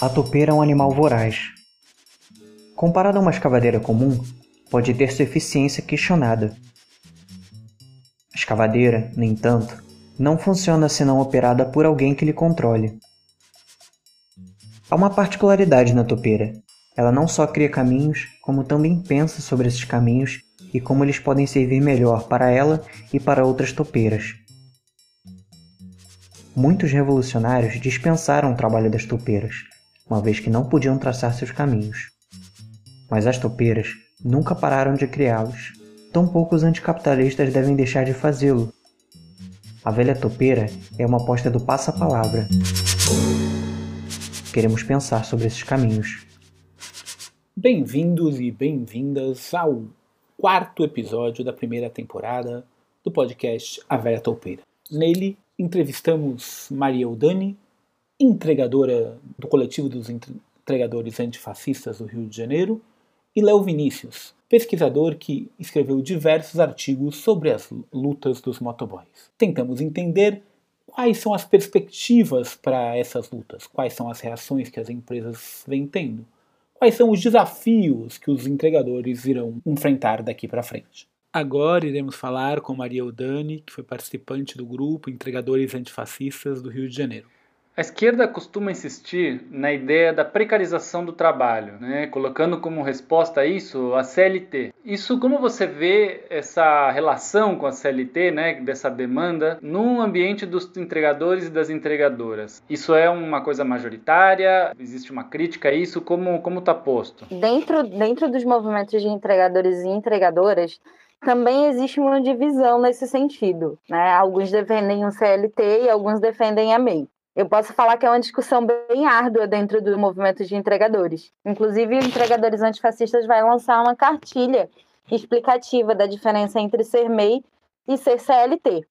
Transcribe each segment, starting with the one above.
A topeira é um animal voraz. Comparado a uma escavadeira comum, pode ter sua eficiência questionada. A escavadeira, no entanto, não funciona se não operada por alguém que lhe controle. Há uma particularidade na topeira. Ela não só cria caminhos, como também pensa sobre esses caminhos e como eles podem servir melhor para ela e para outras topeiras. Muitos revolucionários dispensaram o trabalho das topeiras, uma vez que não podiam traçar seus caminhos. Mas as topeiras nunca pararam de criá-los. Tampouco os anticapitalistas devem deixar de fazê-lo. A velha topeira é uma aposta do passa-palavra. Queremos pensar sobre esses caminhos. Bem-vindos e bem-vindas ao quarto episódio da primeira temporada do podcast A Velha Topeira. Nele, entrevistamos Maria Eudani, entregadora do coletivo dos entregadores antifascistas do Rio de Janeiro, e Léo Vinícius, pesquisador que escreveu diversos artigos sobre as lutas dos motoboys. Tentamos entender quais são as perspectivas para essas lutas, quais são as reações que as empresas vêm tendo, quais são os desafios que os entregadores irão enfrentar daqui para frente. Agora iremos falar com Maria Udani, que foi participante do grupo Entregadores Antifascistas do Rio de Janeiro. A esquerda costuma insistir na ideia da precarização do trabalho, né? colocando como resposta a isso a CLT. Isso, como você vê essa relação com a CLT, né? dessa demanda, no ambiente dos entregadores e das entregadoras? Isso é uma coisa majoritária? Existe uma crítica a isso? Como está posto? Dentro, dentro dos movimentos de entregadores e entregadoras, também existe uma divisão nesse sentido. Né? Alguns defendem o CLT e alguns defendem a MEI. Eu posso falar que é uma discussão bem árdua dentro do movimento de entregadores. Inclusive, Entregadores Antifascistas vai lançar uma cartilha explicativa da diferença entre ser MEI e ser CLT.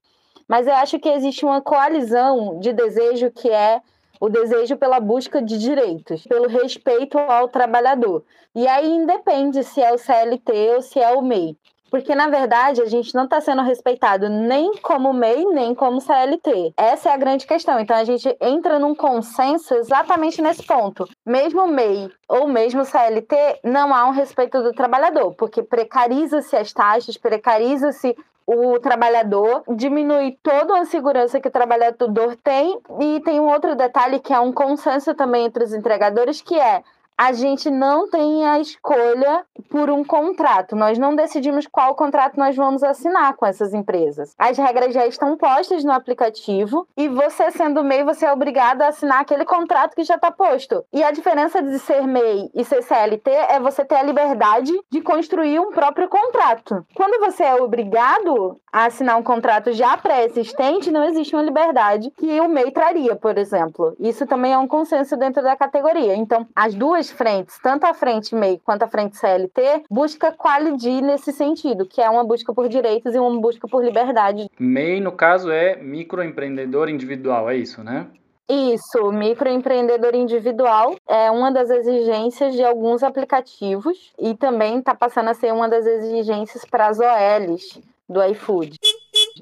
Mas eu acho que existe uma coalizão de desejo que é o desejo pela busca de direitos, pelo respeito ao trabalhador. E aí independe se é o CLT ou se é o MEI. Porque, na verdade, a gente não está sendo respeitado nem como MEI, nem como CLT. Essa é a grande questão. Então, a gente entra num consenso exatamente nesse ponto. Mesmo MEI ou mesmo CLT, não há um respeito do trabalhador, porque precariza-se as taxas, precariza-se o trabalhador, diminui toda a segurança que o trabalhador tem. E tem um outro detalhe que é um consenso também entre os entregadores, que é a gente não tem a escolha por um contrato. Nós não decidimos qual contrato nós vamos assinar com essas empresas. As regras já estão postas no aplicativo e você, sendo MEI, você é obrigado a assinar aquele contrato que já está posto. E a diferença de ser MEI e ser CLT é você ter a liberdade de construir um próprio contrato. Quando você é obrigado a assinar um contrato já pré-existente, não existe uma liberdade que o MEI traria, por exemplo. Isso também é um consenso dentro da categoria. Então, as duas frentes, tanto a frente MEI quanto a frente CLT, busca qualidir nesse sentido, que é uma busca por direitos e uma busca por liberdade. MEI, no caso, é microempreendedor individual, é isso, né? Isso, microempreendedor individual é uma das exigências de alguns aplicativos e também está passando a ser uma das exigências para as OLs do iFood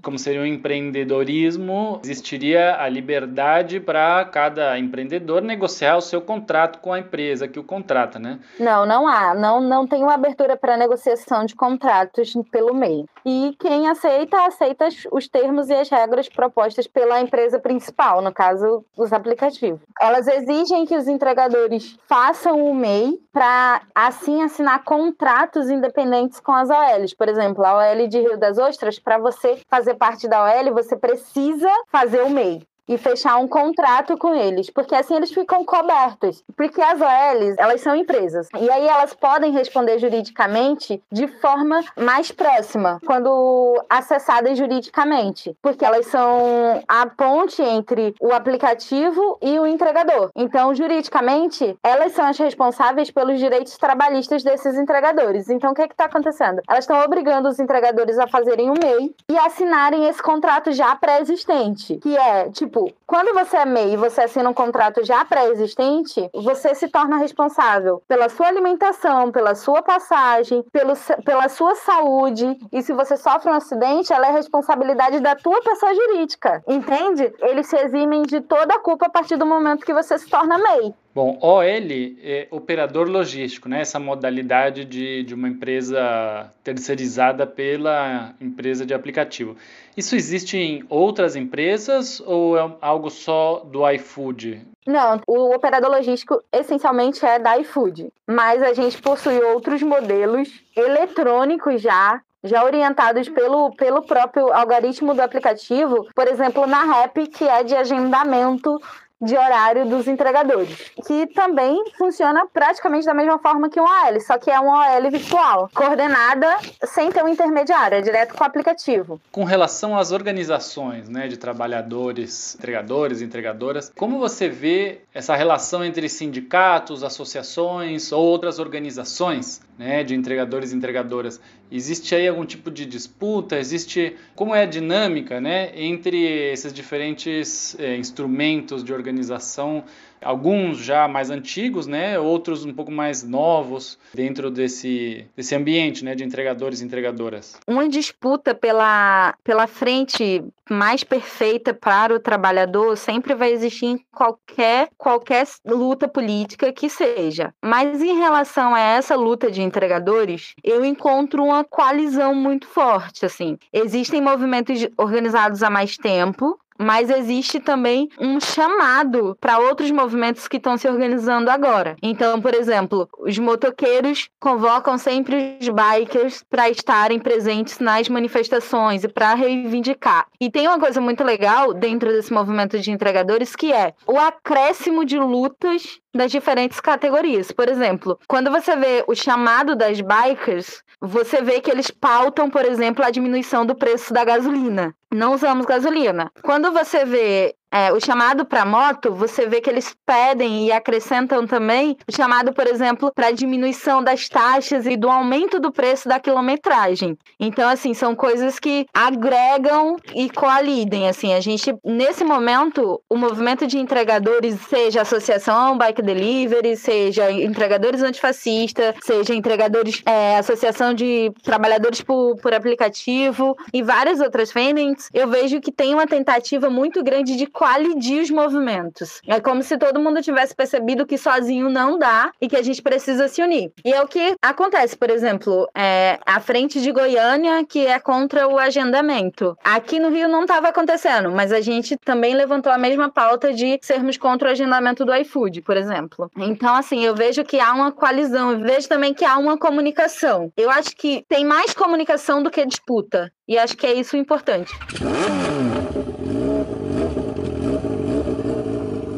como seria um empreendedorismo, existiria a liberdade para cada empreendedor negociar o seu contrato com a empresa que o contrata, né? Não, não há. Não, não tem uma abertura para negociação de contratos pelo meio. E quem aceita, aceita os termos e as regras propostas pela empresa principal, no caso, os aplicativos. Elas exigem que os entregadores façam o MEI para, assim, assinar contratos independentes com as OLs. Por exemplo, a OL de Rio das Ostras, para você fazer parte da OL, você precisa fazer o MEI. E fechar um contrato com eles, porque assim eles ficam cobertos. Porque as OLs, elas são empresas. E aí elas podem responder juridicamente de forma mais próxima, quando acessadas juridicamente, porque elas são a ponte entre o aplicativo e o entregador. Então, juridicamente, elas são as responsáveis pelos direitos trabalhistas desses entregadores. Então, o que é está acontecendo? Elas estão obrigando os entregadores a fazerem um MEI e assinarem esse contrato já pré-existente, que é, tipo, quando você é MEI e você assina um contrato já pré-existente, você se torna responsável pela sua alimentação, pela sua passagem, pelo, pela sua saúde, e se você sofre um acidente, ela é responsabilidade da tua pessoa jurídica, entende? Eles se eximem de toda a culpa a partir do momento que você se torna MEI. Bom, OL é operador logístico, né? essa modalidade de, de uma empresa terceirizada pela empresa de aplicativo. Isso existe em outras empresas ou é algo só do iFood? Não, o operador logístico essencialmente é da iFood, mas a gente possui outros modelos eletrônicos já já orientados pelo, pelo próprio algoritmo do aplicativo, por exemplo, na Rap, que é de agendamento de horário dos entregadores, que também funciona praticamente da mesma forma que um OL, só que é um OL virtual, coordenada sem ter um intermediário, é direto com o aplicativo. Com relação às organizações né, de trabalhadores, entregadores, entregadoras, como você vê essa relação entre sindicatos, associações ou outras organizações né, de entregadores e entregadoras? Existe aí algum tipo de disputa? Existe como é a dinâmica né, entre esses diferentes é, instrumentos de organização alguns já mais antigos, né, outros um pouco mais novos dentro desse, desse ambiente, né, de entregadores e entregadoras. Uma disputa pela, pela frente mais perfeita para o trabalhador sempre vai existir em qualquer, qualquer luta política que seja. Mas em relação a essa luta de entregadores, eu encontro uma coalizão muito forte, assim. Existem movimentos organizados há mais tempo, mas existe também um chamado para outros movimentos que estão se organizando agora. Então, por exemplo, os motoqueiros convocam sempre os bikers para estarem presentes nas manifestações e para reivindicar. E tem uma coisa muito legal dentro desse movimento de entregadores que é o acréscimo de lutas das diferentes categorias. Por exemplo, quando você vê o chamado das bikers, você vê que eles pautam, por exemplo, a diminuição do preço da gasolina. Não usamos gasolina. Quando você vê é, o chamado para moto, você vê que eles pedem e acrescentam também o chamado, por exemplo, para diminuição das taxas e do aumento do preço da quilometragem. Então, assim, são coisas que agregam e coalidem. Assim, a gente, nesse momento, o movimento de entregadores, seja associação Bike Delivery, seja entregadores antifascista, seja entregadores, é, associação de trabalhadores por, por aplicativo e várias outras frentes, eu vejo que tem uma tentativa muito grande de coalidir os movimentos. É como se todo mundo tivesse percebido que sozinho não dá e que a gente precisa se unir. E é o que acontece, por exemplo, é, a frente de Goiânia, que é contra o agendamento. Aqui no Rio não estava acontecendo, mas a gente também levantou a mesma pauta de sermos contra o agendamento do iFood, por exemplo. Então, assim, eu vejo que há uma coalizão, eu vejo também que há uma comunicação. Eu acho que tem mais comunicação do que disputa. E acho que é isso importante.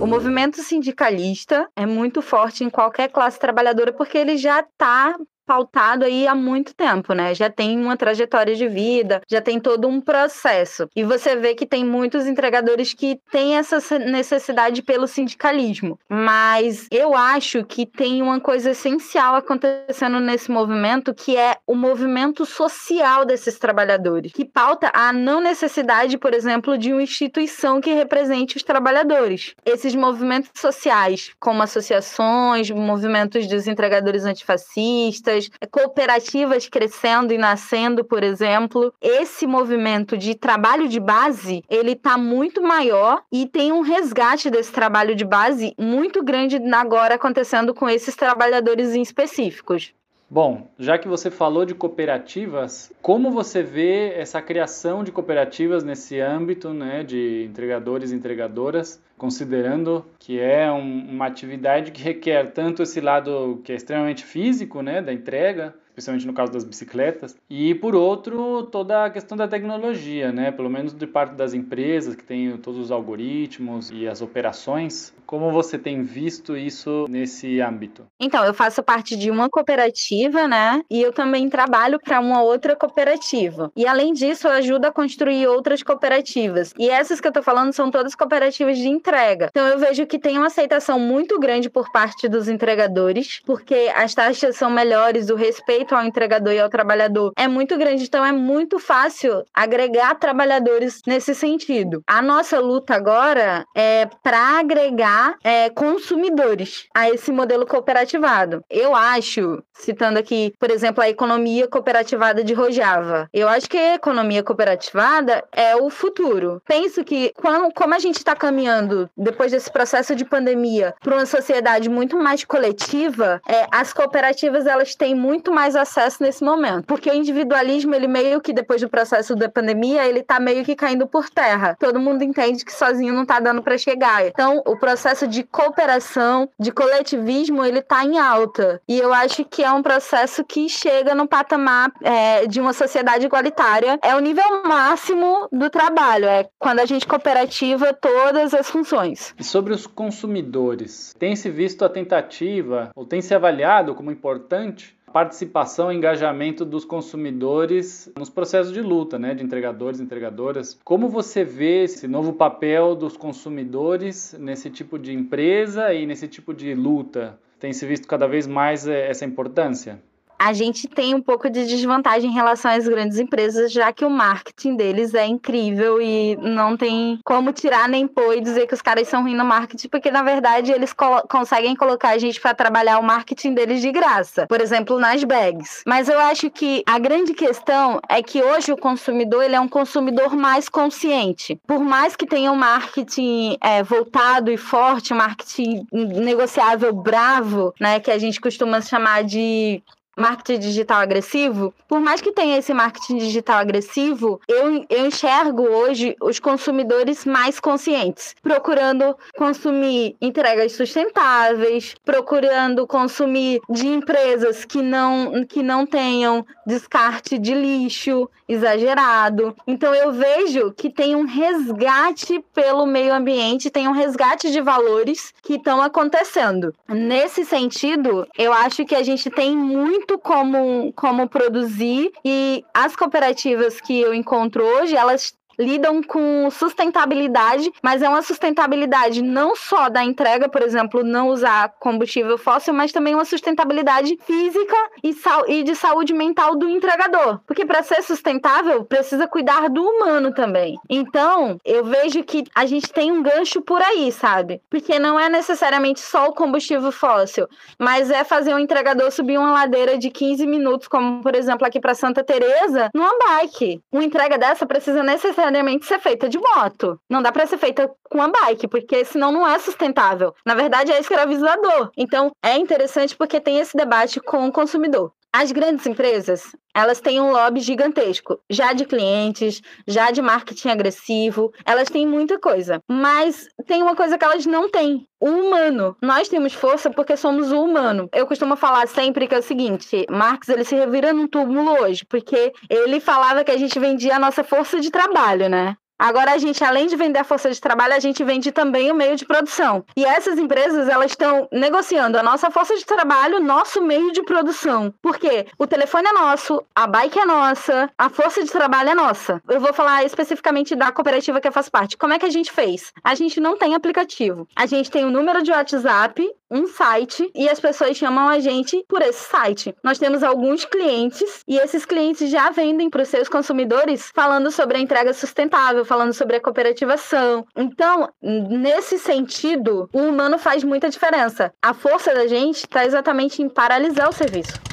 O movimento sindicalista é muito forte em qualquer classe trabalhadora porque ele já está pautado aí há muito tempo, né? Já tem uma trajetória de vida, já tem todo um processo. E você vê que tem muitos entregadores que têm essa necessidade pelo sindicalismo. Mas eu acho que tem uma coisa essencial acontecendo nesse movimento, que é o movimento social desses trabalhadores, que pauta a não necessidade, por exemplo, de uma instituição que represente os trabalhadores. Esses movimentos sociais, como associações, movimentos dos entregadores antifascistas, cooperativas crescendo e nascendo, por exemplo, esse movimento de trabalho de base, ele está muito maior e tem um resgate desse trabalho de base muito grande agora acontecendo com esses trabalhadores em específicos. Bom, já que você falou de cooperativas, como você vê essa criação de cooperativas nesse âmbito né, de entregadores e entregadoras, considerando que é um, uma atividade que requer tanto esse lado que é extremamente físico, né, da entrega, especialmente no caso das bicicletas. E por outro, toda a questão da tecnologia, né? Pelo menos de parte das empresas que têm todos os algoritmos e as operações. Como você tem visto isso nesse âmbito? Então, eu faço parte de uma cooperativa, né? E eu também trabalho para uma outra cooperativa. E além disso, eu ajudo a construir outras cooperativas. E essas que eu tô falando são todas cooperativas de entrega. Então, eu vejo que tem uma aceitação muito grande por parte dos entregadores, porque as taxas são melhores, o respeito ao entregador e ao trabalhador é muito grande. Então, é muito fácil agregar trabalhadores nesse sentido. A nossa luta agora é para agregar é, consumidores a esse modelo cooperativado. Eu acho, citando aqui, por exemplo, a economia cooperativada de Rojava, eu acho que a economia cooperativada é o futuro. Penso que, quando, como a gente está caminhando, depois desse processo de pandemia, para uma sociedade muito mais coletiva, é, as cooperativas elas têm muito mais acesso nesse momento. Porque o individualismo, ele meio que, depois do processo da pandemia, ele está meio que caindo por terra. Todo mundo entende que sozinho não está dando para chegar. Então, o processo processo de cooperação, de coletivismo, ele está em alta. E eu acho que é um processo que chega no patamar é, de uma sociedade igualitária. É o nível máximo do trabalho, é quando a gente cooperativa todas as funções. E sobre os consumidores, tem se visto a tentativa, ou tem se avaliado como importante participação e engajamento dos consumidores nos processos de luta, né, de entregadores e entregadoras. Como você vê esse novo papel dos consumidores nesse tipo de empresa e nesse tipo de luta? Tem se visto cada vez mais eh, essa importância? A gente tem um pouco de desvantagem em relação às grandes empresas, já que o marketing deles é incrível e não tem como tirar nem pôr e dizer que os caras são ruins no marketing, porque na verdade eles conseguem colocar a gente para trabalhar o marketing deles de graça. Por exemplo, nas bags. Mas eu acho que a grande questão é que hoje o consumidor ele é um consumidor mais consciente. Por mais que tenha um marketing é, voltado e forte, um marketing negociável bravo, né, que a gente costuma chamar de marketing digital agressivo, por mais que tenha esse marketing digital agressivo, eu, eu enxergo hoje os consumidores mais conscientes, procurando consumir entregas sustentáveis, procurando consumir de empresas que não, que não tenham descarte de lixo exagerado. Então eu vejo que tem um resgate pelo meio ambiente, tem um resgate de valores que estão acontecendo. Nesse sentido, eu acho que a gente tem muito muito como, como produzir. E as cooperativas que eu encontro hoje, elas lidam com sustentabilidade, mas é uma sustentabilidade não só da entrega, por exemplo, não usar combustível fóssil, mas também uma sustentabilidade física e, e de saúde mental do entregador. Porque para ser sustentável, precisa cuidar do humano também. Então, eu vejo que a gente tem um gancho por aí, sabe? Porque não é necessariamente só o combustível fóssil, mas é fazer um entregador subir uma ladeira de 15 minutos, como por exemplo aqui para Santa Teresa, numa bike. Uma entrega dessa precisa necessariamente necessariamente ser feita de moto. Não dá para ser feita com a bike, porque senão não é sustentável. Na verdade, é escravizador. Então, é interessante porque tem esse debate com o consumidor. As grandes empresas, elas têm um lobby gigantesco, já de clientes, já de marketing agressivo, elas têm muita coisa. Mas tem uma coisa que elas não têm, o humano. Nós temos força porque somos o humano. Eu costumo falar sempre que é o seguinte, Marx ele se revira num túmulo hoje, porque ele falava que a gente vendia a nossa força de trabalho, né? Agora a gente, além de vender a força de trabalho, a gente vende também o meio de produção. E essas empresas, elas estão negociando a nossa força de trabalho, nosso meio de produção. Porque o telefone é nosso, a bike é nossa, a força de trabalho é nossa. Eu vou falar especificamente da cooperativa que eu faço parte. Como é que a gente fez? A gente não tem aplicativo. A gente tem um número de WhatsApp, um site e as pessoas chamam a gente por esse site. Nós temos alguns clientes e esses clientes já vendem para os seus consumidores falando sobre a entrega sustentável, falando sobre a cooperativação. Então, nesse sentido, o humano faz muita diferença. A força da gente está exatamente em paralisar o serviço.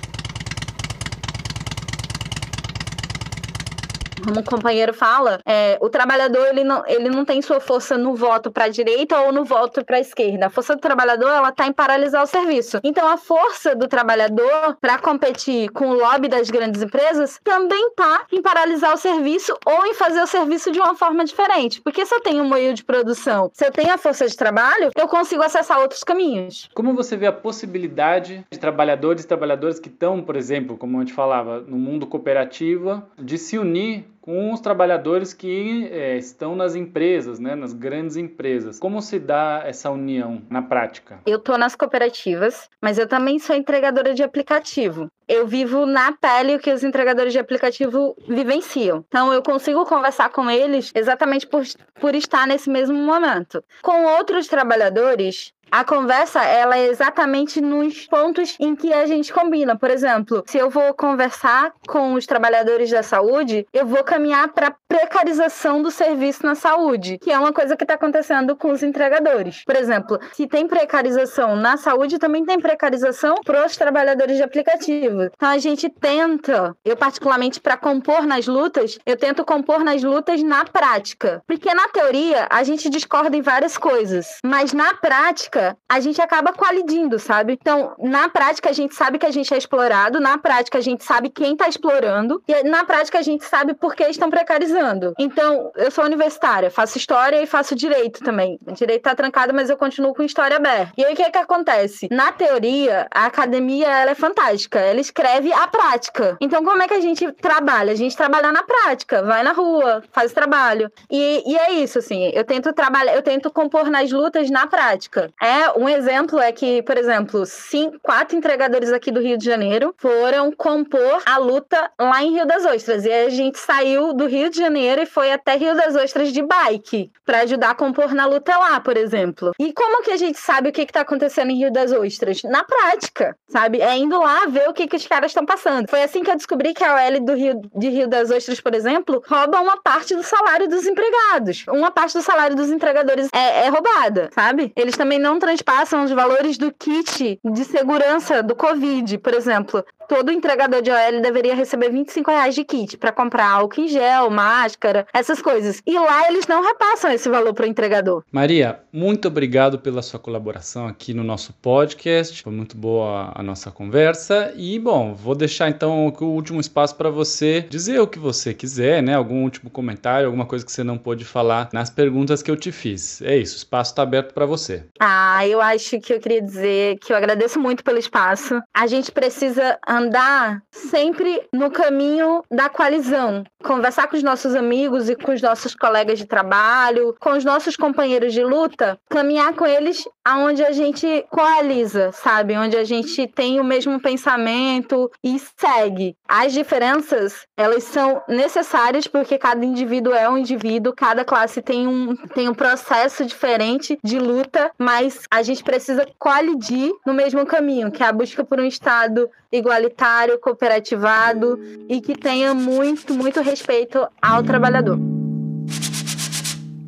Como o companheiro fala, é, o trabalhador ele não, ele não tem sua força no voto para a direita ou no voto para a esquerda. A força do trabalhador ela está em paralisar o serviço. Então a força do trabalhador para competir com o lobby das grandes empresas também está em paralisar o serviço ou em fazer o serviço de uma forma diferente. Porque se eu tenho um meio de produção, se eu tenho a força de trabalho, eu consigo acessar outros caminhos. Como você vê a possibilidade de trabalhadores e trabalhadoras que estão, por exemplo, como a gente falava, no mundo cooperativo, de se unir com os trabalhadores que é, estão nas empresas, né, nas grandes empresas. Como se dá essa união na prática? Eu estou nas cooperativas, mas eu também sou entregadora de aplicativo. Eu vivo na pele o que os entregadores de aplicativo vivenciam. Então eu consigo conversar com eles exatamente por, por estar nesse mesmo momento. Com outros trabalhadores, a conversa, ela é exatamente nos pontos em que a gente combina. Por exemplo, se eu vou conversar com os trabalhadores da saúde, eu vou caminhar para precarização do serviço na saúde, que é uma coisa que está acontecendo com os entregadores. Por exemplo, se tem precarização na saúde, também tem precarização para os trabalhadores de aplicativo. Então a gente tenta, eu particularmente para compor nas lutas, eu tento compor nas lutas na prática, porque na teoria a gente discorda em várias coisas, mas na prática a gente acaba colidindo, sabe? Então, na prática, a gente sabe que a gente é explorado, na prática, a gente sabe quem tá explorando, e na prática, a gente sabe por que estão precarizando. Então, eu sou universitária, faço história e faço direito também. O direito tá trancado, mas eu continuo com história aberta. E aí, o que é que acontece? Na teoria, a academia, ela é fantástica, ela escreve a prática. Então, como é que a gente trabalha? A gente trabalha na prática, vai na rua, faz trabalho. E, e é isso, assim, eu tento trabalhar, eu tento compor nas lutas na prática. É é, um exemplo é que, por exemplo, cinco, quatro entregadores aqui do Rio de Janeiro foram compor a luta lá em Rio das Ostras. E a gente saiu do Rio de Janeiro e foi até Rio das Ostras de bike para ajudar a compor na luta lá, por exemplo. E como que a gente sabe o que está acontecendo em Rio das Ostras? Na prática, sabe? É indo lá ver o que, que os caras estão passando. Foi assim que eu descobri que a OL do Rio, de Rio das Ostras, por exemplo, rouba uma parte do salário dos empregados. Uma parte do salário dos entregadores é, é roubada, sabe? Eles também não transpassam os valores do kit de segurança do Covid, por exemplo todo entregador de OL deveria receber 25 reais de kit para comprar álcool em gel, máscara, essas coisas. E lá eles não repassam esse valor para o entregador. Maria, muito obrigado pela sua colaboração aqui no nosso podcast. Foi muito boa a nossa conversa. E, bom, vou deixar então o último espaço para você dizer o que você quiser, né? Algum último comentário, alguma coisa que você não pôde falar nas perguntas que eu te fiz. É isso, o espaço está aberto para você. Ah, eu acho que eu queria dizer que eu agradeço muito pelo espaço. A gente precisa andar sempre no caminho da coalizão. Conversar com os nossos amigos e com os nossos colegas de trabalho, com os nossos companheiros de luta, caminhar com eles aonde a gente coaliza, sabe? Onde a gente tem o mesmo pensamento e segue. As diferenças, elas são necessárias porque cada indivíduo é um indivíduo, cada classe tem um, tem um processo diferente de luta, mas a gente precisa colidir no mesmo caminho, que é a busca por um Estado igualitário, cooperativado e que tenha muito, muito respeito ao trabalhador.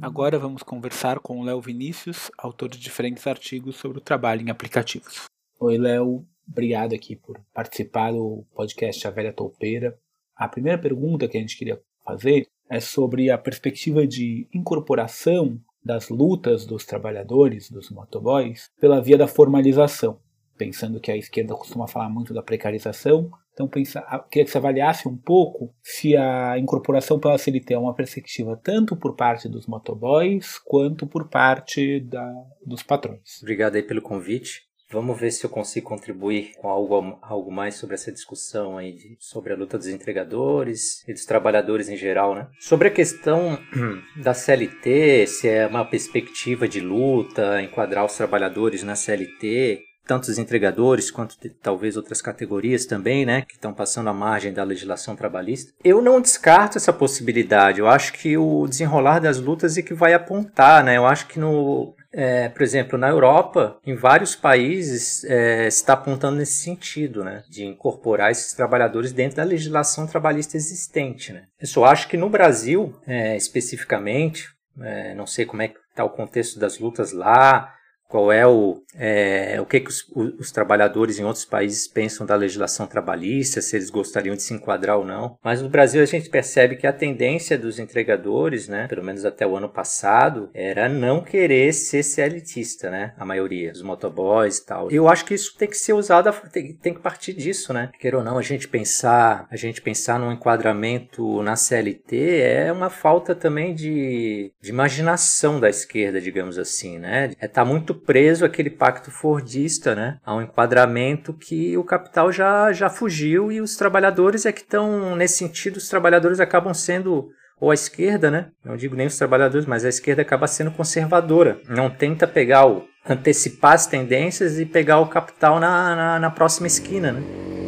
Agora vamos conversar com o Léo Vinícius, autor de diferentes artigos sobre o trabalho em aplicativos. Oi, Léo. Obrigado aqui por participar do podcast A Velha Toupeira. A primeira pergunta que a gente queria fazer é sobre a perspectiva de incorporação das lutas dos trabalhadores, dos motoboys, pela via da formalização pensando que a esquerda costuma falar muito da precarização. Então, pensa, queria que você avaliasse um pouco se a incorporação pela CLT é uma perspectiva tanto por parte dos motoboys quanto por parte da, dos patrões. Obrigado aí pelo convite. Vamos ver se eu consigo contribuir com algo, algo mais sobre essa discussão aí de, sobre a luta dos entregadores e dos trabalhadores em geral, né? Sobre a questão da CLT, se é uma perspectiva de luta, enquadrar os trabalhadores na CLT, tanto os entregadores quanto talvez outras categorias também, né, que estão passando à margem da legislação trabalhista. Eu não descarto essa possibilidade. Eu acho que o desenrolar das lutas é que vai apontar, né? Eu acho que no é, por exemplo, na Europa, em vários países, é, está apontando nesse sentido, né, de incorporar esses trabalhadores dentro da legislação trabalhista existente. Né. Eu só acho que no Brasil, é, especificamente, é, não sei como é que está o contexto das lutas lá, qual é o, é, o que, que os, os, trabalhadores em outros países pensam da legislação trabalhista, se eles gostariam de se enquadrar ou não. Mas no Brasil a gente percebe que a tendência dos entregadores, né, pelo menos até o ano passado, era não querer ser CLTista, né, a maioria, os motoboys e tal. Eu acho que isso tem que ser usado, tem, tem que partir disso, né. Queira ou não, a gente pensar, a gente pensar num enquadramento na CLT é uma falta também de, de imaginação da esquerda, digamos assim, né. É tá muito preso aquele pacto fordista, né, a um enquadramento que o capital já, já fugiu e os trabalhadores é que estão, nesse sentido, os trabalhadores acabam sendo ou a esquerda, né? Não digo nem os trabalhadores, mas a esquerda acaba sendo conservadora. Não tenta pegar o antecipar as tendências e pegar o capital na, na, na próxima esquina, né?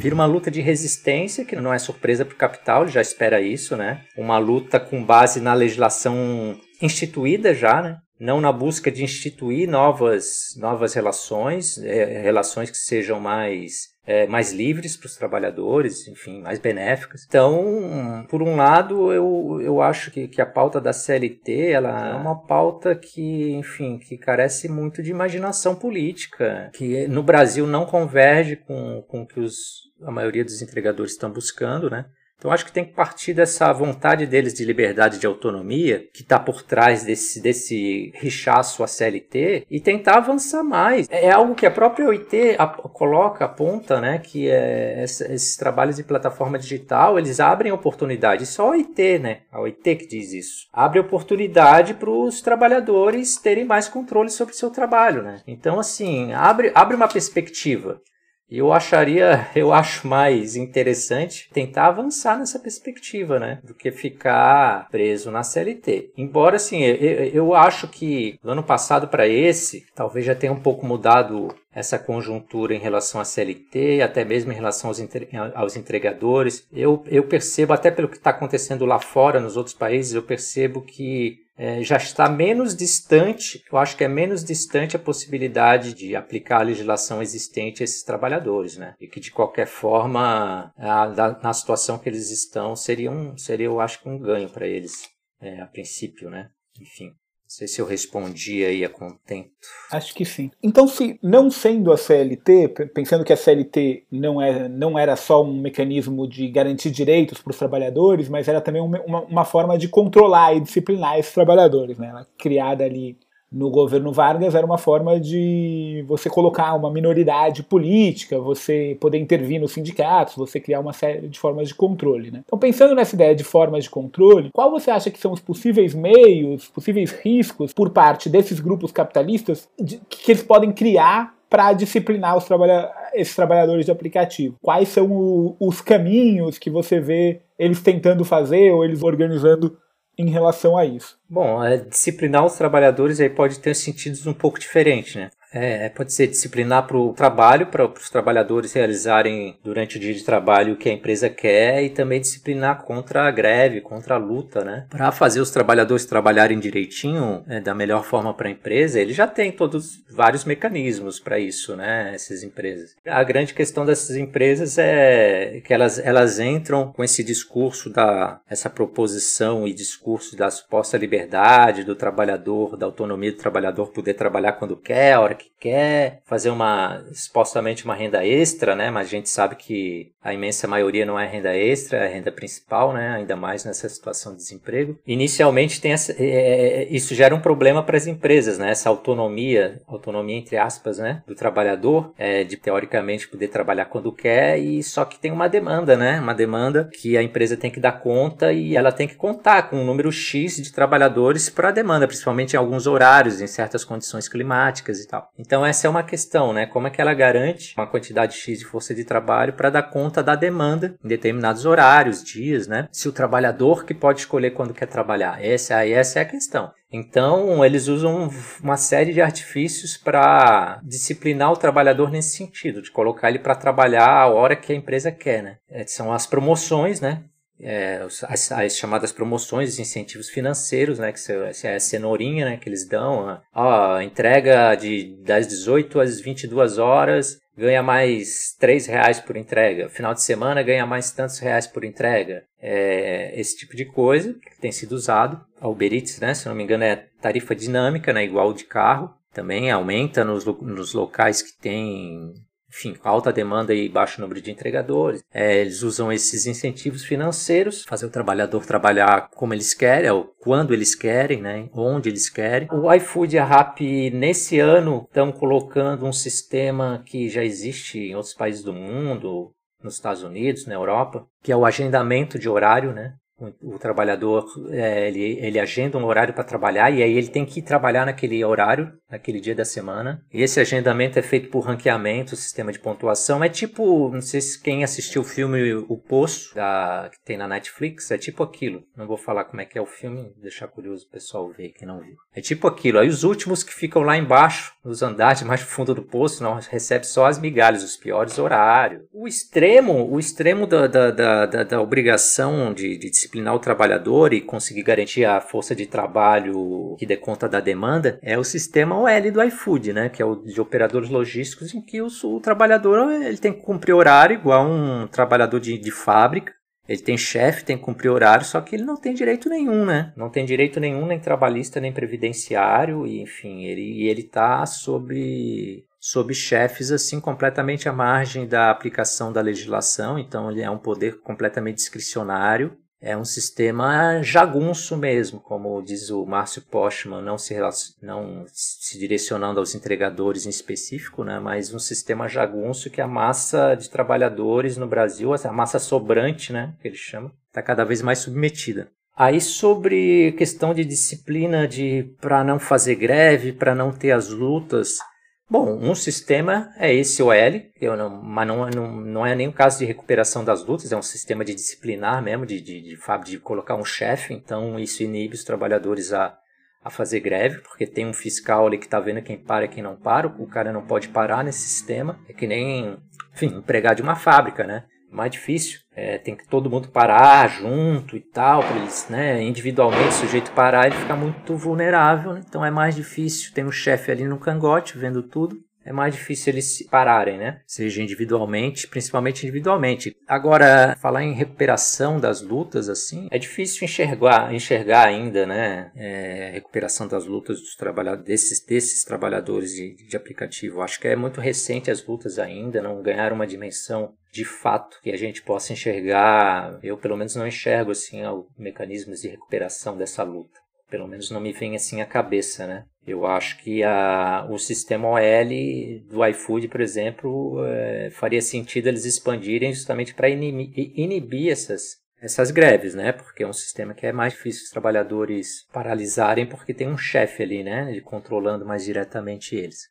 Vira uma luta de resistência, que não é surpresa para o capital, ele já espera isso, né? Uma luta com base na legislação instituída já, né? Não na busca de instituir novas, novas relações, é, relações que sejam mais é, mais livres para os trabalhadores, enfim, mais benéficas. Então, por um lado, eu, eu acho que, que a pauta da CLT ela é uma pauta que, enfim, que carece muito de imaginação política, que no Brasil não converge com, com o que os, a maioria dos entregadores estão buscando, né? Então acho que tem que partir dessa vontade deles de liberdade de autonomia, que está por trás desse, desse richaço à CLT, e tentar avançar mais. É algo que a própria OIT coloca, aponta, né, que é, esses trabalhos de plataforma digital, eles abrem oportunidade. Só a OIT, né, a OIT que diz isso. Abre oportunidade para os trabalhadores terem mais controle sobre o seu trabalho. Né? Então, assim, abre, abre uma perspectiva. Eu acharia, eu acho mais interessante tentar avançar nessa perspectiva, né? Do que ficar preso na CLT. Embora, assim, eu, eu acho que do ano passado para esse, talvez já tenha um pouco mudado essa conjuntura em relação à CLT, até mesmo em relação aos, entre, aos entregadores. Eu, eu percebo, até pelo que está acontecendo lá fora, nos outros países, eu percebo que é, já está menos distante, eu acho que é menos distante a possibilidade de aplicar a legislação existente a esses trabalhadores, né? E que de qualquer forma, a, a, na situação que eles estão, seria, um, seria eu acho um ganho para eles, é, a princípio, né? Enfim. Sei se eu respondi aí a contento. Acho que sim. Então, se não sendo a CLT, pensando que a CLT não, é, não era só um mecanismo de garantir direitos para os trabalhadores, mas era também uma, uma, forma de controlar e disciplinar esses trabalhadores, né? Ela, criada ali no governo Vargas era uma forma de você colocar uma minoridade política, você poder intervir nos sindicatos, você criar uma série de formas de controle. Né? Então, pensando nessa ideia de formas de controle, qual você acha que são os possíveis meios, possíveis riscos por parte desses grupos capitalistas de, que eles podem criar para disciplinar os trabalha esses trabalhadores de aplicativo? Quais são o, os caminhos que você vê eles tentando fazer ou eles organizando em relação a isso? Bom, é, disciplinar os trabalhadores aí pode ter sentidos um pouco diferentes, né? É, pode ser disciplinar para o trabalho, para os trabalhadores realizarem durante o dia de trabalho o que a empresa quer e também disciplinar contra a greve, contra a luta, né? Para fazer os trabalhadores trabalharem direitinho, né, da melhor forma para a empresa, ele já tem todos vários mecanismos para isso, né? Essas empresas. A grande questão dessas empresas é que elas, elas entram com esse discurso da essa proposição e discurso da suposta liberdade do trabalhador, da autonomia do trabalhador poder trabalhar quando quer, a hora que quer fazer uma supostamente uma renda extra, né? Mas a gente sabe que a imensa maioria não é renda extra, é renda principal, né? Ainda mais nessa situação de desemprego. Inicialmente tem essa, é, é, é isso gera um problema para as empresas, né? Essa autonomia, autonomia entre aspas, né? Do trabalhador, é, de teoricamente poder trabalhar quando quer e só que tem uma demanda, né? Uma demanda que a empresa tem que dar conta e ela tem que contar com um número x de trabalhadores para a demanda, principalmente em alguns horários, em certas condições climáticas e tal. Então essa é uma questão, né? Como é que ela garante uma quantidade X de força de trabalho para dar conta da demanda em determinados horários, dias, né? Se o trabalhador que pode escolher quando quer trabalhar. Essa essa é a questão. Então, eles usam uma série de artifícios para disciplinar o trabalhador nesse sentido, de colocar ele para trabalhar a hora que a empresa quer, né? É, são as promoções, né? É, as, as, chamadas promoções, incentivos financeiros, né, que é a cenourinha, né, que eles dão, ó, entrega de das 18 às 22 horas, ganha mais 3 reais por entrega. Final de semana ganha mais tantos reais por entrega. É, esse tipo de coisa que tem sido usado. A Uber Eats, né, se não me engano, é tarifa dinâmica, né, igual de carro. Também aumenta nos, nos locais que tem enfim, alta demanda e baixo número de entregadores. É, eles usam esses incentivos financeiros, fazer o trabalhador trabalhar como eles querem, ou quando eles querem, né, onde eles querem. O iFood e a Rappi, nesse ano, estão colocando um sistema que já existe em outros países do mundo, nos Estados Unidos, na Europa, que é o agendamento de horário, né? O, trabalhador é, ele, ele agenda um horário para trabalhar e aí ele tem que trabalhar naquele horário, naquele dia da semana. E esse agendamento é feito por ranqueamento, sistema de pontuação. É tipo, não sei se quem assistiu o filme O Poço, da, que tem na Netflix, é tipo aquilo. Não vou falar como é que é o filme, deixar curioso o pessoal ver quem não viu. É tipo aquilo. Aí os últimos que ficam lá embaixo, nos andares mais fundo do poço, não recebe só as migalhas, os piores horários. O extremo, o extremo da, da, da, da, da obrigação de, de disciplinar o trabalhador e conseguir garantir a força de trabalho que dê conta da demanda é o sistema OL do iFood, né? Que é o de operadores logísticos em que o, o trabalhador ele tem que cumprir horário igual um trabalhador de, de fábrica. Ele tem chefe, tem que cumprir horário, só que ele não tem direito nenhum, né? Não tem direito nenhum, nem trabalhista, nem previdenciário, e enfim, ele, ele tá sobre sob chefes assim completamente à margem da aplicação da legislação, então ele é um poder completamente discricionário é um sistema jagunço mesmo, como diz o Márcio Postman, não se, não se direcionando aos entregadores em específico, né, mas um sistema jagunço que a massa de trabalhadores no Brasil, a massa sobrante, né, que ele chama, está cada vez mais submetida. Aí sobre questão de disciplina de para não fazer greve, para não ter as lutas, Bom, um sistema é esse OL, não, mas não, não, não é nem o caso de recuperação das lutas, é um sistema de disciplinar mesmo, de, de, de, de colocar um chefe, então isso inibe os trabalhadores a, a fazer greve, porque tem um fiscal ali que está vendo quem para e quem não para, o cara não pode parar nesse sistema, é que nem, enfim, empregar de uma fábrica, né? Mais difícil. É, tem que todo mundo parar junto e tal, para eles, né, individualmente, o sujeito parar, ele fica muito vulnerável, né? então é mais difícil. Tem um chefe ali no cangote vendo tudo é mais difícil eles se pararem, né? Seja individualmente, principalmente individualmente. Agora, falar em recuperação das lutas, assim, é difícil enxergar, enxergar ainda, né? É, recuperação das lutas dos trabalhadores, desses, desses trabalhadores de, de aplicativo. Acho que é muito recente as lutas ainda, não ganharam uma dimensão de fato que a gente possa enxergar. Eu, pelo menos, não enxergo, assim, mecanismos de recuperação dessa luta. Pelo menos não me vem assim à cabeça, né? Eu acho que a, o sistema OL do iFood, por exemplo, é, faria sentido eles expandirem justamente para inibir, essas, essas greves, né? Porque é um sistema que é mais difícil os trabalhadores paralisarem porque tem um chefe ali, né? Controlando mais diretamente eles.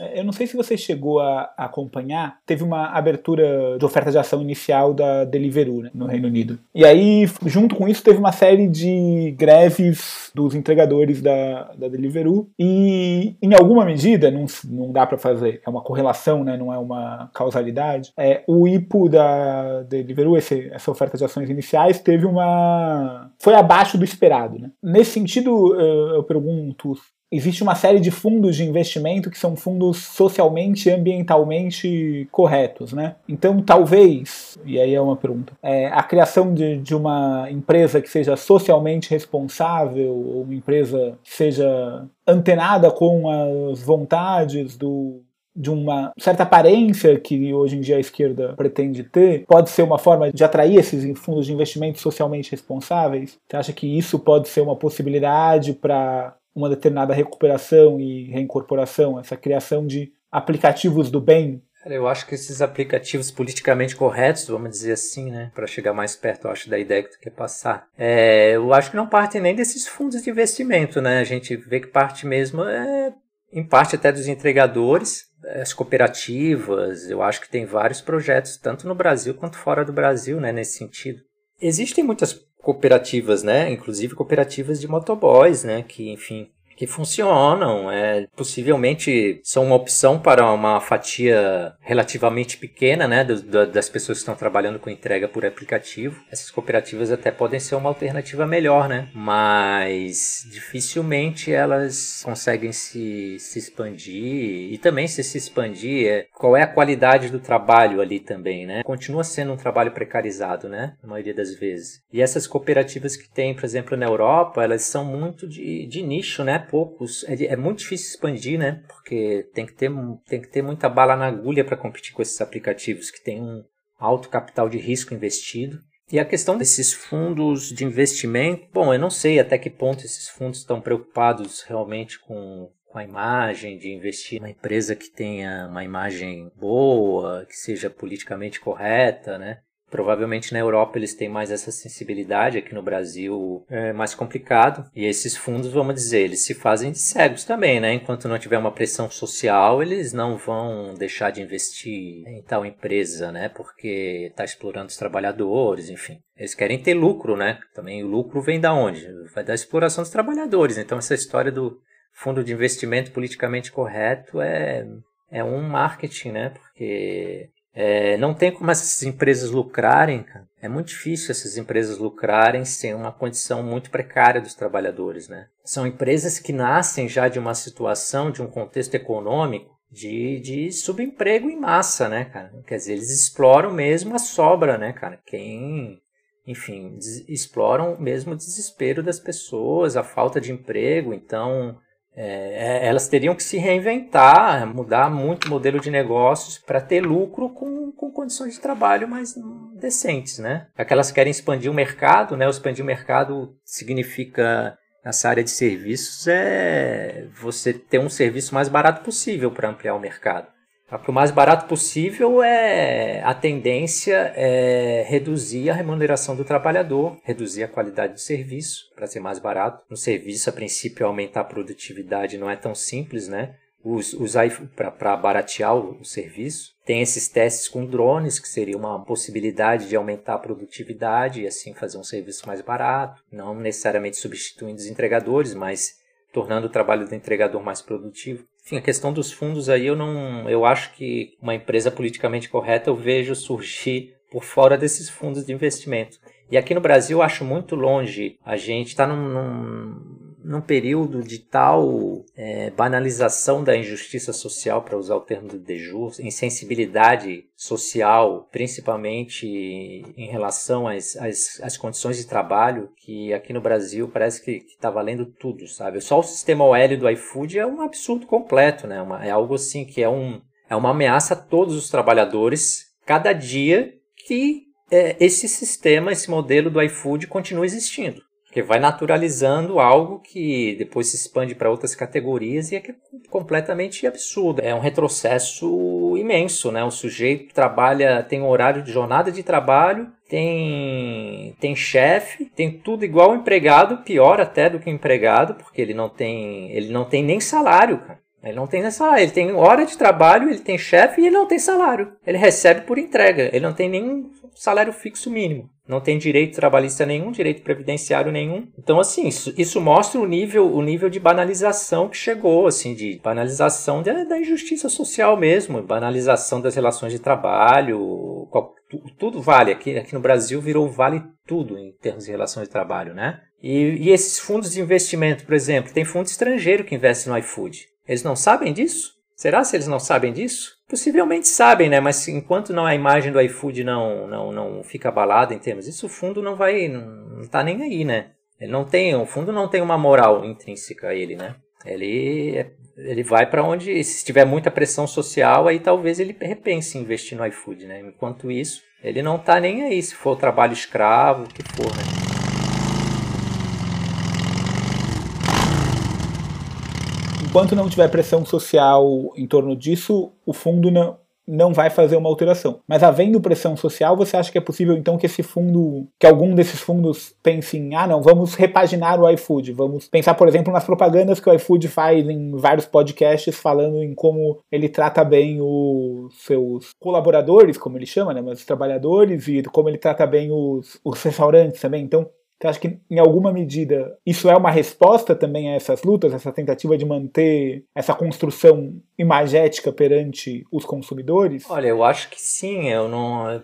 É, eu não sei se você chegou a, acompanhar, teve uma abertura de oferta de ação inicial da Deliveroo né, no Reino Unido. E aí, junto com isso, teve uma série de greves dos entregadores da, da Deliveroo. E, em alguma medida, não, não dá para fazer, é uma correlação, né, não é uma causalidade. É, o IPO da Deliveroo, esse, essa oferta de ações iniciais, teve uma. foi abaixo do esperado. Né? Nesse sentido, eu pergunto existe uma série de fundos de investimento que são fundos socialmente e ambientalmente corretos, né? Então, talvez, e aí é uma pergunta, é, a criação de, de uma empresa que seja socialmente responsável, ou uma empresa que seja antenada com as vontades do, de uma certa aparência que hoje em dia a esquerda pretende ter, pode ser uma forma de atrair esses fundos de investimento socialmente responsáveis? Você acha que isso pode ser uma possibilidade para uma determinada recuperação e reincorporação, essa criação de aplicativos do bem. Eu acho que esses aplicativos politicamente corretos, vamos dizer assim, né, para chegar mais perto, eu acho, da ideia que tu quer passar, é, eu acho que não parte nem desses fundos de investimento, né? A gente vê que parte mesmo é, em parte até dos entregadores, as cooperativas. Eu acho que tem vários projetos, tanto no Brasil quanto fora do Brasil, né, nesse sentido. Existem muitas cooperativas, né? Inclusive cooperativas de motoboys, né? Que, enfim, que funcionam, é, possivelmente são uma opção para uma fatia relativamente pequena, né, do, do, das pessoas que estão trabalhando com entrega por aplicativo. Essas cooperativas até podem ser uma alternativa melhor, né, mas dificilmente elas conseguem se, se expandir e também se se expandir, é, qual é a qualidade do trabalho ali também, né? Continua sendo um trabalho precarizado, né, na maioria das vezes. E essas cooperativas que tem, por exemplo, na Europa, elas são muito de, de nicho, né? Poucos. É, é, muito difícil expandir, né? Porque tem que ter, tem que ter muita bala na agulha para competir com esses aplicativos que têm um alto capital de risco investido. E a questão desses fundos de investimento, bom, eu não sei até que ponto esses fundos estão preocupados realmente com, com a imagem, de investir numa empresa que tenha uma imagem boa, que seja politicamente correta, né? Provavelmente na Europa eles têm mais essa sensibilidade, aqui no Brasil é mais complicado. E esses fundos, vamos dizer, eles se fazem cegos também, né? Enquanto não tiver uma pressão social, eles não vão deixar de investir em tal empresa, né? Porque está explorando os trabalhadores, enfim. Eles querem ter lucro, né? Também o lucro vem da onde? Vai da exploração dos trabalhadores. Então essa história do fundo de investimento politicamente correto é, é um marketing, né? Porque é, não tem como essas empresas lucrarem, cara. É muito difícil essas empresas lucrarem sem uma condição muito precária dos trabalhadores, né? São empresas que nascem já de uma situação, de um contexto econômico de, de subemprego em massa, né, cara? Quer dizer, eles exploram mesmo a sobra, né, cara? Quem, enfim, exploram mesmo o desespero das pessoas, a falta de emprego, então é, é, elas teriam que se reinventar, mudar muito o modelo de negócios para ter lucro com, com condições de trabalho mais decentes, né? Aquelas que querem expandir o mercado, né? Expandir o mercado significa nessa área de serviços é você ter um serviço mais barato possível para ampliar o mercado. Porque o mais barato possível é a tendência é reduzir a remuneração do trabalhador, reduzir a qualidade do serviço para ser mais barato. No serviço, a princípio, aumentar a produtividade não é tão simples, né? Usar para baratear o, o serviço. Tem esses testes com drones, que seria uma possibilidade de aumentar a produtividade e assim fazer um serviço mais barato, não necessariamente substituindo os entregadores, mas tornando o trabalho do entregador mais produtivo. Enfim, a questão dos fundos aí eu não, eu acho que uma empresa politicamente correta eu vejo surgir por fora desses fundos de investimento. E aqui no Brasil eu acho muito longe a gente está num, num num período de tal é, banalização da injustiça social, para usar o termo do Dejur, insensibilidade social, principalmente em relação às, às, às, condições de trabalho, que aqui no Brasil parece que está valendo tudo, sabe? Só o sistema OL do iFood é um absurdo completo, né? Uma, é algo assim que é, um, é uma ameaça a todos os trabalhadores, cada dia que é, esse sistema, esse modelo do iFood continua existindo. Porque vai naturalizando algo que depois se expande para outras categorias e é, é completamente absurdo. É um retrocesso imenso, né? O sujeito trabalha, tem horário de jornada de trabalho, tem, tem chefe, tem tudo igual ao empregado, pior até do que o empregado, porque ele não tem, ele não tem nem salário, cara. Ele não tem salário, ele tem hora de trabalho, ele tem chefe e ele não tem salário. Ele recebe por entrega, ele não tem nem salário fixo mínimo não tem direito trabalhista nenhum, direito previdenciário nenhum. Então, assim, isso, isso mostra o nível, o nível de banalização que chegou, assim, de banalização de, da injustiça social mesmo, banalização das relações de trabalho, qual, tudo vale. Aqui, aqui no Brasil virou vale tudo em termos de relações de trabalho, né? E, e esses fundos de investimento, por exemplo, tem fundo estrangeiro que investe no iFood. Eles não sabem disso? Será se eles não sabem disso? Possivelmente sabem, né? Mas enquanto não a imagem do iFood não, não, não fica abalada em termos disso, o fundo não vai, não, não tá nem aí, né? Ele não tem, o fundo não tem uma moral intrínseca a ele, né? Ele, ele vai para onde, se tiver muita pressão social, aí talvez ele repense em investir no iFood, né? Enquanto isso, ele não tá nem aí, se for trabalho escravo, o que for, né? Enquanto não tiver pressão social em torno disso, o fundo não, não vai fazer uma alteração. Mas havendo pressão social, você acha que é possível então que esse fundo, que algum desses fundos pense em, ah não, vamos repaginar o iFood, vamos pensar, por exemplo, nas propagandas que o iFood faz em vários podcasts falando em como ele trata bem os seus colaboradores, como ele chama, né, mas os trabalhadores e como ele trata bem os, os restaurantes também. Então, Você acha que, em alguma medida, isso é uma resposta também a essas lutas, essa tentativa de manter essa construção imagética perante os consumidores? Olha, eu acho que sim. Eu não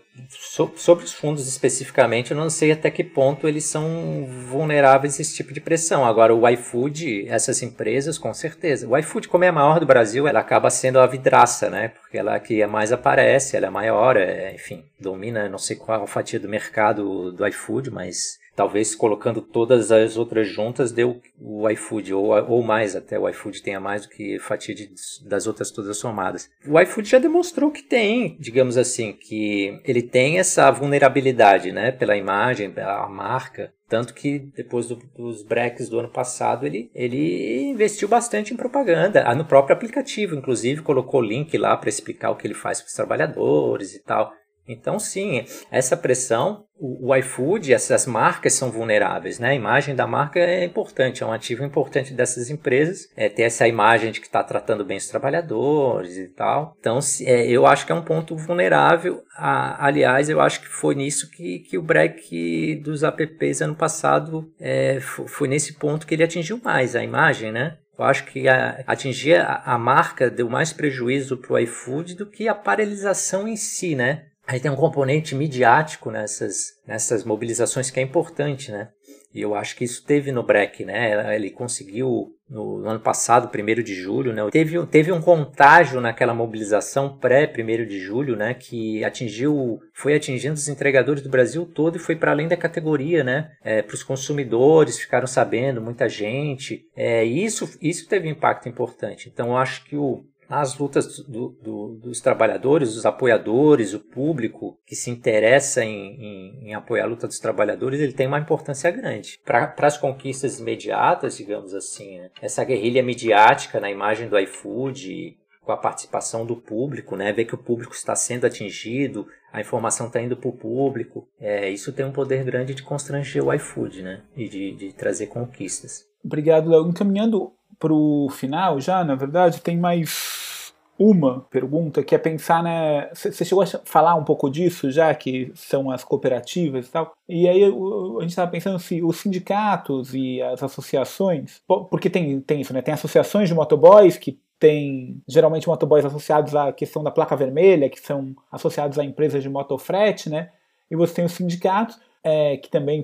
sobre os fundos especificamente, eu não sei até que ponto eles são vulneráveis a esse tipo de pressão. Agora, o iFood, essas empresas, com certeza. O iFood, como é a maior do Brasil, ela acaba sendo a vidraça, né? Porque ela que é mais aparece, ela é maior, é, enfim, domina, não sei qual a fatia do mercado do iFood, mas talvez colocando todas as outras juntas deu o iFood, ou, ou mais até, o iFood tenha mais do que fatia de, das outras todas somadas. O iFood já demonstrou que tem, digamos assim, que ele tem essa vulnerabilidade, né, pela imagem, pela marca, tanto que depois do, dos breaks do ano passado, ele, ele investiu bastante em propaganda. Ah, no próprio aplicativo, inclusive, colocou link lá para explicar o que ele faz para os trabalhadores e tal. Então, sim, essa pressão, o, o iFood, essas marcas são vulneráveis, né? A imagem da marca é importante, é um ativo importante dessas empresas, é ter essa imagem de que está tratando bem os trabalhadores e tal. Então, é, eu acho que é um ponto vulnerável. A, aliás, eu acho que foi nisso que, que o break dos apps ano passado é, foi, foi nesse ponto que ele atingiu mais a imagem, né? Eu acho que a, atingir a, a, marca deu mais prejuízo para o iFood do que a paralisação em si, né? Aí tem um componente midiático nessas, nessas mobilizações que é importante, né? E eu acho que isso teve no Breck, né? Ele conseguiu no, no ano passado, 1 de julho, né? Teve, teve um contágio naquela mobilização pré-1 de julho, né? Que atingiu, foi atingindo os entregadores do Brasil todo e foi para além da categoria, né? É, para os consumidores, ficaram sabendo, muita gente. É, isso, isso teve um impacto importante. Então, eu acho que o, as lutas do, do, dos trabalhadores, dos apoiadores, o público que se interessa em, em, em, apoiar a luta dos trabalhadores, ele tem uma importância grande. Para as conquistas imediatas, digamos assim, né? essa guerrilha midiática na imagem do iFood, com a participação do público, né? ver que o público está sendo atingido, a informação está indo para o público, é, isso tem um poder grande de constranger o iFood né? e de, de trazer conquistas. Obrigado, Léo. Encaminhando para o final já, na verdade, tem mais uma pergunta que é pensar, né? Você chegou a falar um pouco disso já, que são as cooperativas e tal. E aí a gente estava pensando se os sindicatos e as associações, porque tem, tem isso, né? Tem associações de motoboys que tem geralmente motoboys associados à questão da placa vermelha, que são associados a empresas de motofrete, né? E você tem os sindicatos é, que também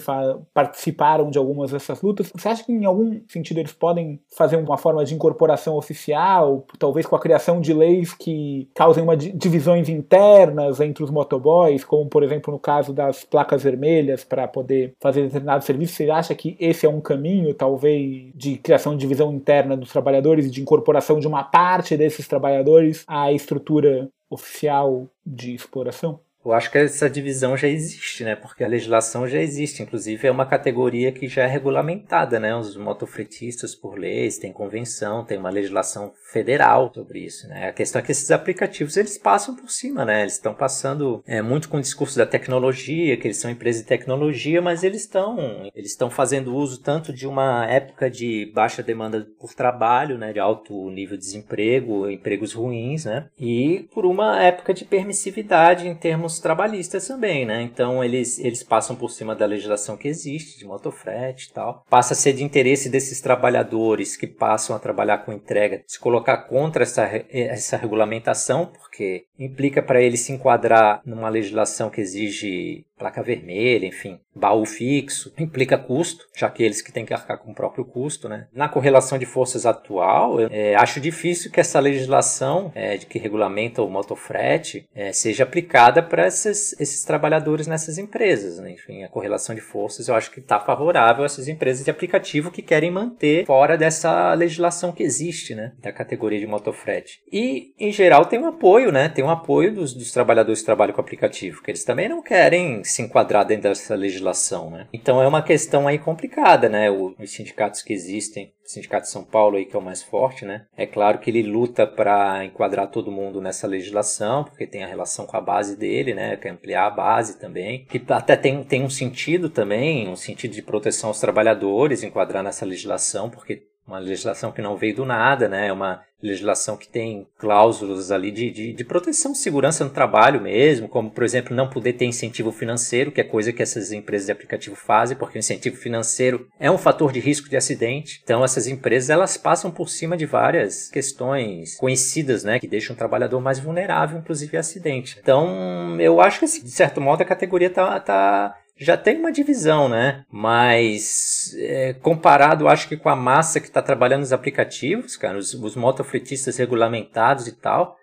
participaram de algumas dessas lutas. Você acha que em algum sentido eles podem fazer uma forma de incorporação oficial, talvez com a criação de leis que causem uma divisões internas entre os motoboys, como por exemplo no caso das placas vermelhas para poder fazer determinados serviços? Você acha que esse é um caminho, talvez, de criação de divisão interna dos trabalhadores e de incorporação de uma parte desses trabalhadores à estrutura oficial de exploração? Eu acho que essa divisão já existe, né? Porque a legislação já existe. Inclusive, é uma categoria que já é regulamentada, né? Os motofretistas, por leis, tem convenção, tem uma legislação federal sobre isso, né? A questão é que esses aplicativos, eles passam por cima, né? Eles estão passando é, muito com o discurso da tecnologia, que eles são empresas de tecnologia, mas eles estão eles estão fazendo uso tanto de uma época de baixa demanda por trabalho, né? De alto nível de desemprego, empregos ruins, né? E por uma época de permissividade em termos trabalhistas também, né? Então eles, eles passam por cima da legislação que existe, de motofrete e tal. Passa a ser de interesse desses trabalhadores que passam a trabalhar com entrega se colocar contra essa, essa regulamentação, porque implica para ele se enquadrar numa legislação que exige placa vermelha, enfim, baú fixo, implica custo, já que eles que têm que arcar com o próprio custo, né? Na correlação de forças atual, eu é, acho difícil que essa legislação é, de que regulamenta o motofrete é, seja aplicada para esses, esses trabalhadores nessas empresas, né? Enfim, a correlação de forças eu acho que está favorável a essas empresas de aplicativo que querem manter fora dessa legislação que existe, né? Da categoria de motofrete. E, em geral, tem um apoio, né? Tem um apoio dos, dos trabalhadores que trabalham com aplicativo, que eles também não querem se enquadrar dentro dessa legislação, né? Então é uma questão aí complicada, né? os sindicatos que existem, o Sindicato de São Paulo aí que é o mais forte, né? É claro que ele luta para enquadrar todo mundo nessa legislação, porque tem a relação com a base dele, né? Quer ampliar a base também, que até tem, tem um sentido também, um sentido de proteção aos trabalhadores, enquadrar nessa legislação, porque uma legislação que não veio do nada, né? É uma legislação que tem cláusulas ali de, de, de, proteção, segurança no trabalho mesmo, como, por exemplo, não poder ter incentivo financeiro, que é coisa que essas empresas de aplicativo fazem, porque o incentivo financeiro é um fator de risco de acidente. Então, essas empresas, elas passam por cima de várias questões conhecidas, né, que deixam o trabalhador mais vulnerável, inclusive a acidente. Então, eu acho que, assim, de certo modo, a categoria tá, tá já tem uma divisão, né? Mas é, comparado, acho que com a massa que está trabalhando nos aplicativos, cara, os, os motofretistas regulamentados e tal,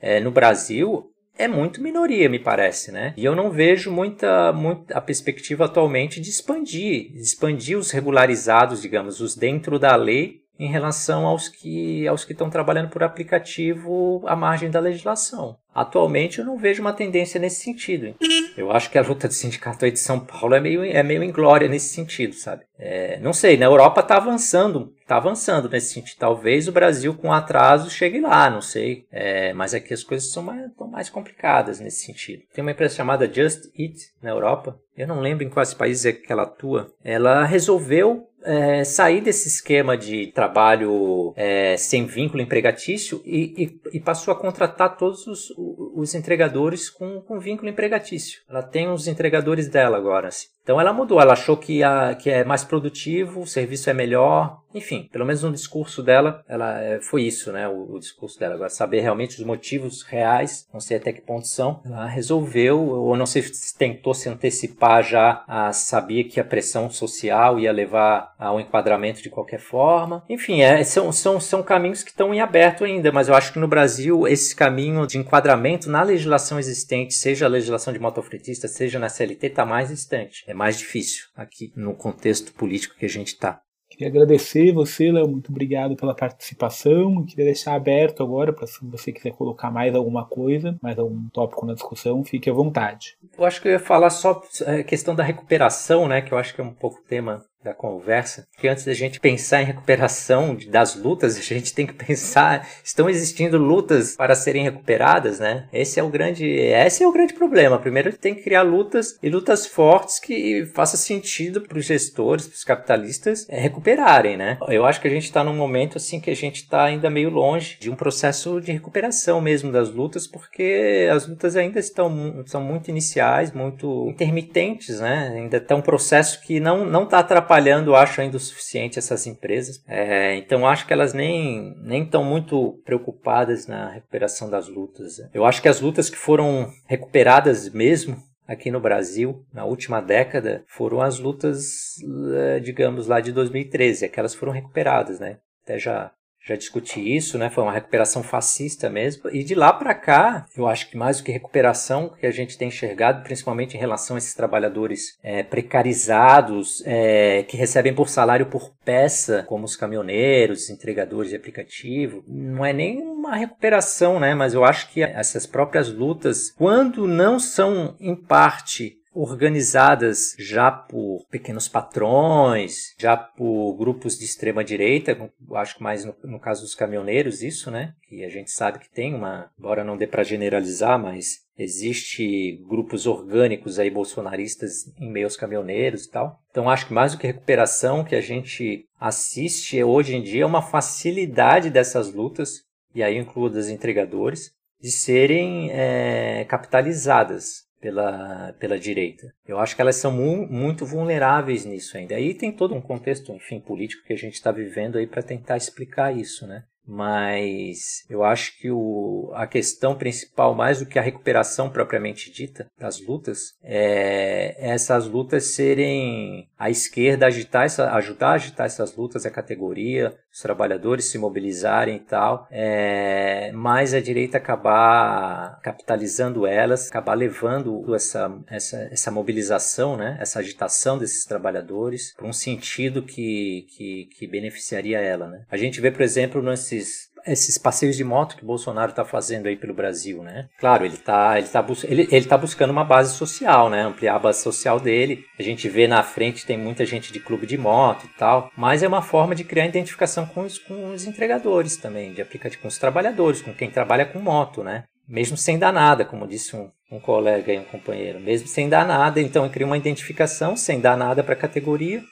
é, no Brasil é muito minoria, me parece, né? E eu não vejo muita, muita a perspectiva atualmente de expandir, de expandir os regularizados, digamos, os dentro da lei em relação aos que aos que estão trabalhando por aplicativo à margem da legislação. Atualmente eu não vejo uma tendência nesse sentido. Eu acho que a luta do sindicato aí de São Paulo é meio, é meio inglória nesse sentido, sabe? É, não sei, na Europa está avançando, está avançando nesse sentido. Talvez o Brasil com atraso chegue lá, não sei. É, mas aqui as coisas são mais, mais complicadas nesse sentido. Tem uma empresa chamada Just Eat na Europa. Eu não lembro em quais países é que ela atua. Ela resolveu é, sair desse esquema de trabalho é, sem vínculo empregatício e, e, e, passou a contratar todos os, os entregadores com, com vínculo empregatício. Ela tem os entregadores dela agora. Assim. Então ela mudou, ela achou que, a, que é mais produtivo, o serviço é melhor, enfim, pelo menos no discurso dela, ela é, foi isso, né? O, o, discurso dela. Agora, saber realmente os motivos reais, não sei até que ponto são, ela resolveu, ou não sei se tentou se antecipar já, a, sabia que a pressão social ia levar ao enquadramento de qualquer forma. Enfim, é, são, são, são caminhos que estão em aberto ainda, mas eu acho que no Brasil esse caminho de enquadramento na legislação existente, seja a legislação de motofretista, seja na CLT, está mais distante. É mais difícil aqui no contexto político que a gente está. Queria agradecer você, Léo, muito obrigado pela participação. Queria deixar aberto agora para se você quiser colocar mais alguma coisa, mais algum tópico na discussão, fique à vontade. Eu acho que eu ia falar só a é, questão da recuperação, né, que eu acho que é um pouco tema da conversa, que antes da gente pensar em recuperação das lutas, a gente tem que pensar, estão existindo lutas para serem recuperadas, né? Esse é o grande, esse é o grande problema. Primeiro tem que criar lutas e lutas fortes que faça sentido para os gestores, para os capitalistas é, recuperarem, né? Eu acho que a gente está num momento assim que a gente está ainda meio longe de um processo de recuperação mesmo das lutas, porque as lutas ainda estão são muito iniciais, muito intermitentes, né? Ainda está um processo que não não está atrapalhando atrapalhando, acho, ainda o suficiente essas empresas. É, então, acho que elas nem estão muito preocupadas na recuperação das lutas. Eu acho que as lutas que foram recuperadas mesmo aqui no Brasil, na última década, foram as lutas, é, digamos, lá de 2013. Aquelas foram recuperadas, né? Até já já discuti isso, né? Foi uma recuperação fascista mesmo. E de lá para cá, eu acho que mais do que recuperação que a gente tem enxergado, principalmente em relação a esses trabalhadores é, precarizados, é, que recebem por salário por peça, como os caminhoneiros, entregadores de aplicativo, não é nem uma recuperação, né? Mas eu acho que essas próprias lutas, quando não são em parte organizadas já por pequenos patrões, já por grupos de extrema direita, acho que mais no, no, caso dos caminhoneiros isso, né? Que a gente sabe que tem uma, embora não dê para generalizar, mas existe grupos orgânicos aí bolsonaristas em meio aos caminhoneiros e tal. Então acho que mais do que recuperação que a gente assiste hoje em dia é uma facilidade dessas lutas, e aí incluo das entregadores, de serem é, capitalizadas pela, pela direita. Eu acho que elas são mu muito vulneráveis nisso ainda. Aí tem todo um contexto, enfim, político que a gente está vivendo aí para tentar explicar isso, né? mas eu acho que o, a questão principal, mais do que a recuperação propriamente dita das lutas, é essas lutas serem a esquerda agitar essa, ajudar a agitar essas lutas, a categoria, os trabalhadores se mobilizarem e tal, é, mas a direita acabar capitalizando elas, acabar levando essa, essa, essa mobilização, né, essa agitação desses trabalhadores para um sentido que, que, que beneficiaria ela. Né? A gente vê, por exemplo, nesse esses, passeios de moto que Bolsonaro está fazendo aí pelo Brasil, né? Claro, ele está ele tá, ele, ele tá buscando uma base social, né? Ampliar a base social dele. A gente vê na frente tem muita gente de clube de moto e tal, mas é uma forma de criar identificação com os, com os entregadores também, de aplicativo com os trabalhadores, com quem trabalha com moto, né? Mesmo sem dar nada, como disse um, um colega e um companheiro, mesmo sem dar nada, então cria uma identificação sem dar nada para a categoria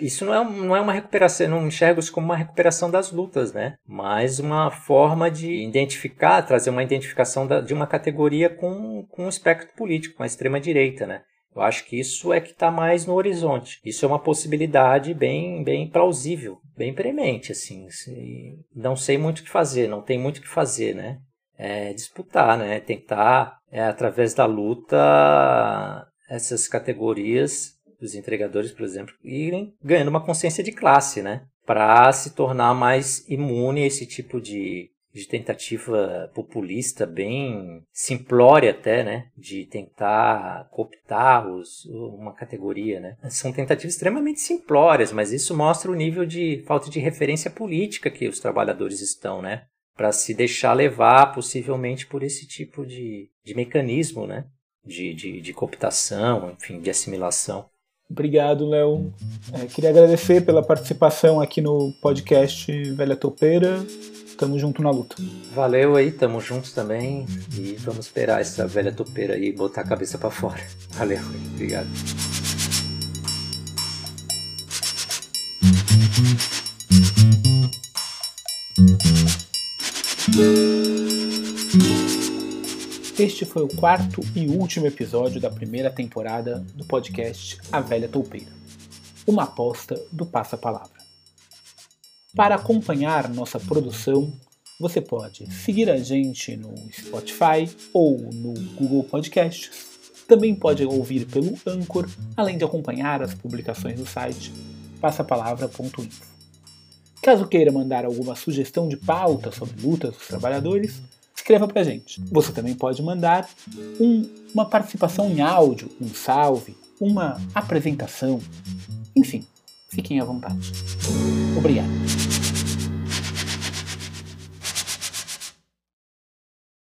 isso não é, não é uma recuperação, não enxergo isso como uma recuperação das lutas, né? Mas uma forma de identificar, trazer uma identificação da, de uma categoria com, com um espectro político, com a extrema-direita, né? Eu acho que isso é que está mais no horizonte. Isso é uma possibilidade bem, bem plausível, bem premente, assim. Não sei muito o que fazer, não tem muito o que fazer, né? É disputar, né? Tentar, é, através da luta, essas categorias dos entregadores, por exemplo, irem ganhando uma consciência de classe, né? Para se tornar mais imune a esse tipo de, de tentativa populista, bem simplória até, né? De tentar cooptar os, uma categoria, né? São tentativas extremamente simplórias, mas isso mostra o nível de falta de referência política que os trabalhadores estão, né? Para se deixar levar, possivelmente, por esse tipo de, de mecanismo, né? De, de, de cooptação, enfim, de assimilação. Obrigado, Léo. É, queria agradecer pela participação aqui no podcast Velha Topeira. Tamo junto na luta. Valeu aí, tamo juntos também. E vamos esperar essa velha topeira aí botar a cabeça para fora. Valeu, obrigado. Este foi o quarto e último episódio da primeira temporada do podcast A Velha Toupeira, uma aposta do Passa Palavra. Para acompanhar nossa produção, você pode seguir a gente no Spotify ou no Google Podcasts. Também pode ouvir pelo Anchor, além de acompanhar as publicações do site passapalavra.info. Caso queira mandar alguma sugestão de pauta sobre lutas dos trabalhadores, escreva para gente. Você também pode mandar um, uma participação em áudio, um salve, uma apresentação, enfim, fiquem à vontade. Obrigado.